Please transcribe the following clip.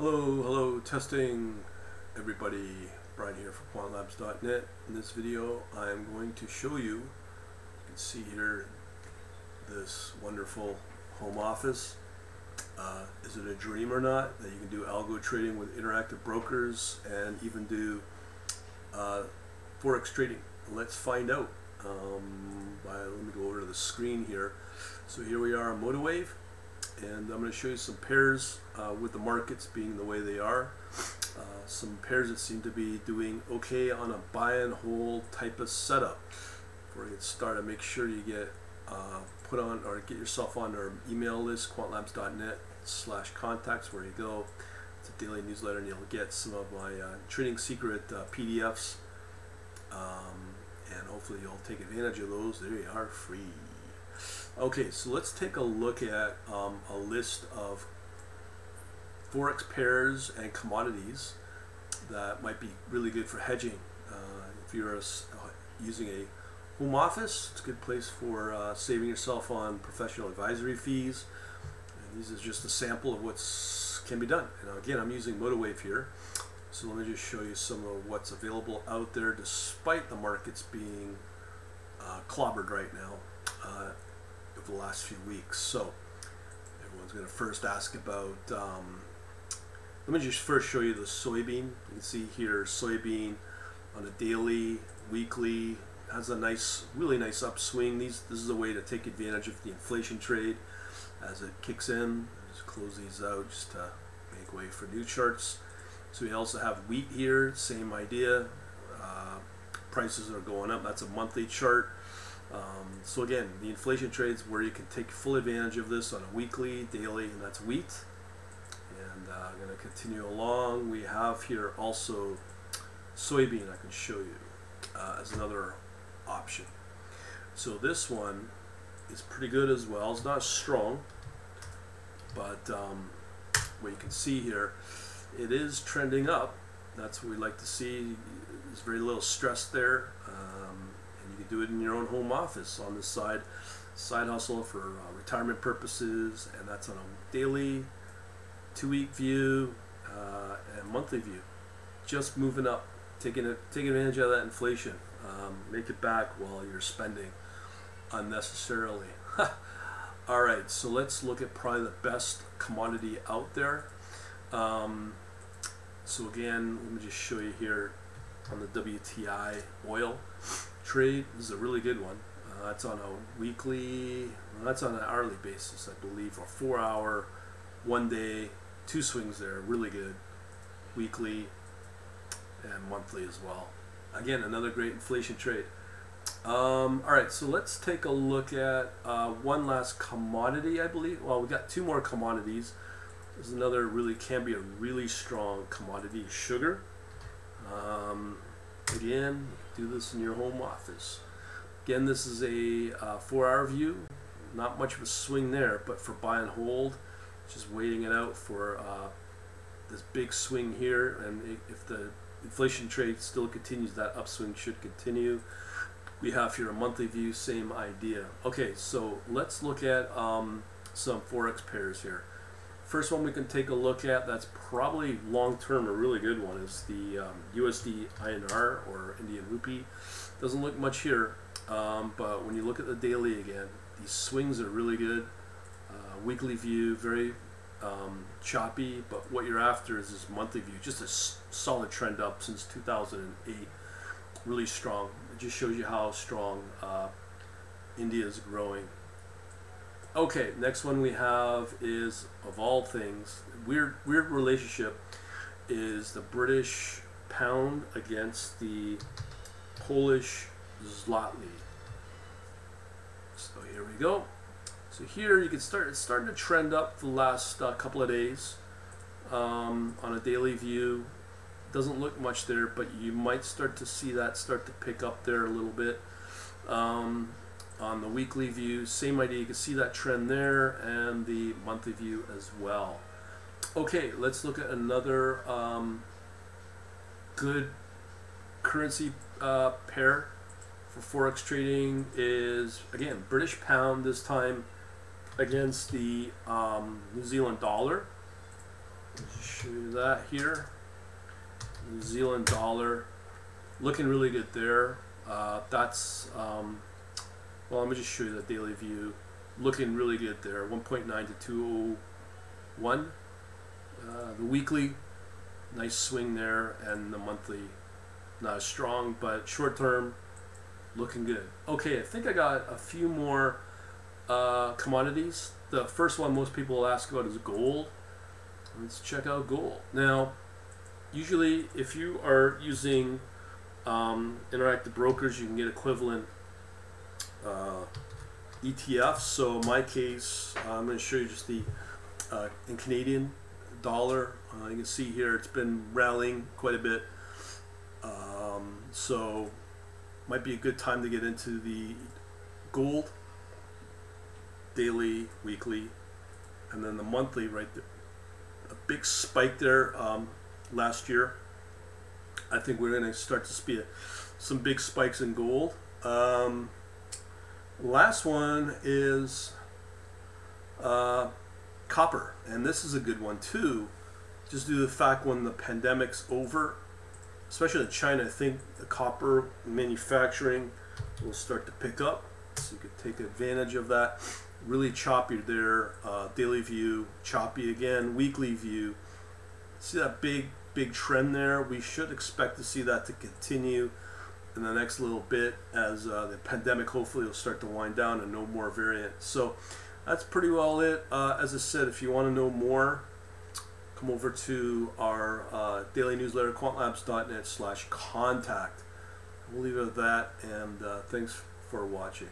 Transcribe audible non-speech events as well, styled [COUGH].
Hello, hello, testing everybody. Brian here for quantlabs.net. In this video, I'm going to show you, you can see here, this wonderful home office. Uh, is it a dream or not that you can do algo trading with interactive brokers and even do uh, forex trading? Let's find out. Um, by, let me go over to the screen here. So here we are on MotiveWave and I'm going to show you some pairs uh, with the markets being the way they are. Uh, some pairs that seem to be doing okay on a buy and hold type of setup. Before we get started, make sure you get uh, put on or get yourself on our email list, quantlabs.net slash contacts, where you go. It's a daily newsletter, and you'll get some of my uh, trading secret uh, PDFs. Um, and hopefully you'll take advantage of those. They are free. Okay, so let's take a look at um, a list of forex pairs and commodities that might be really good for hedging. Uh, if you're a, uh, using a home office, it's a good place for uh, saving yourself on professional advisory fees. And this is just a sample of what can be done. And again, I'm using MotiveWave here. So let me just show you some of what's available out there despite the markets being uh, clobbered right now over the last few weeks. So everyone's going to first ask about um, let me just first show you the soybean. You can see here soybean on a daily, weekly, has a nice, really nice upswing. These, this is a way to take advantage of the inflation trade as it kicks in. Just close these out just to make way for new charts. So we also have wheat here, same idea. Uh, prices are going up. That's a monthly chart. Um, so again, the inflation trades where you can take full advantage of this on a weekly, daily, and that's wheat. And uh, I'm going to continue along. We have here also soybean I can show you uh, as another option. So this one is pretty good as well. It's not strong, but um, what you can see here, it is trending up. That's what we like to see. There's very little stress there, um, do it in your own home office on this side. Side hustle for uh, retirement purposes, and that's on a daily two week view, uh, and monthly view. Just moving up, taking taking advantage of that inflation. Um, make it back while you're spending unnecessarily. [LAUGHS] All right, so let's look at probably the best commodity out there. Um, so again, let me just show you here on the WTI oil trade. Is a really good one. Uh, that's on a weekly, well, that's on an hourly basis, I believe, or four hour, one day two swings there, really good, weekly and monthly as well. Again, another great inflation trade. Um, all right, so let's take a look at uh, one last commodity, I believe. Well, we got two more commodities. There's another really can be a really strong commodity, sugar. Um, again, do this in your home office. Again, this is a uh, four-hour view. Not much of a swing there, but for buy and hold, just waiting it out for uh, this big swing here. And if the inflation trade still continues, that upswing should continue. We have here a monthly view, same idea. Okay, so let's look at um, some forex pairs here. First one we can take a look at that's probably long term a really good one is the um, USD INR or Indian rupee. Doesn't look much here, um, but when you look at the daily again, these swings are really good weekly view, very um, choppy, but what you're after is this monthly view, just a solid trend up since 2008, really strong. It just shows you how strong uh, India is growing. Okay, next one we have is of all things weird weird relationship is the British pound against the Polish zloty. So here we go. So here you can start, it's starting to trend up the last uh, couple of days um, on a daily view. Doesn't look much there, but you might start to see that start to pick up there a little bit. Um, on the weekly view, same idea, you can see that trend there and the monthly view as well. Okay, let's look at another um, good currency uh, pair for forex trading is again British pound this time against the um, New Zealand dollar. Show you that here. New Zealand dollar, looking really good there. Uh, that's um, well. Let me just show you the daily view, looking really good there. 1.9 to 201. Uh, the weekly, nice swing there, and the monthly, not as strong, but short term, looking good. Okay, I think I got a few more uh, commodities. The first one most people ask about is gold. Let's check out gold. Now, usually if you are using um, interactive brokers, you can get equivalent uh, ETFs. So my case, I'm going to show you just the uh, in Canadian dollar. Uh, you can see here it's been rallying quite a bit. Um, so might be a good time to get into the gold daily, weekly, and then the monthly right there. A big spike there um, last year. I think we're going to start to see some big spikes in gold. Um, last one is uh, copper, and this is a good one too. Just due to the fact when the pandemic's over, especially in China, I think the copper manufacturing will start to pick up. So you could take advantage of that. Really choppy there. Uh, daily view, choppy again. Weekly view. See that big, big trend there? We should expect to see that to continue in the next little bit as uh, the pandemic hopefully will start to wind down and no more variants. So that's pretty well it. Uh, as I said, if you want to know more, come over to our uh, daily newsletter, quantlabs.net slash contact. We'll leave it at that, and uh, thanks for watching.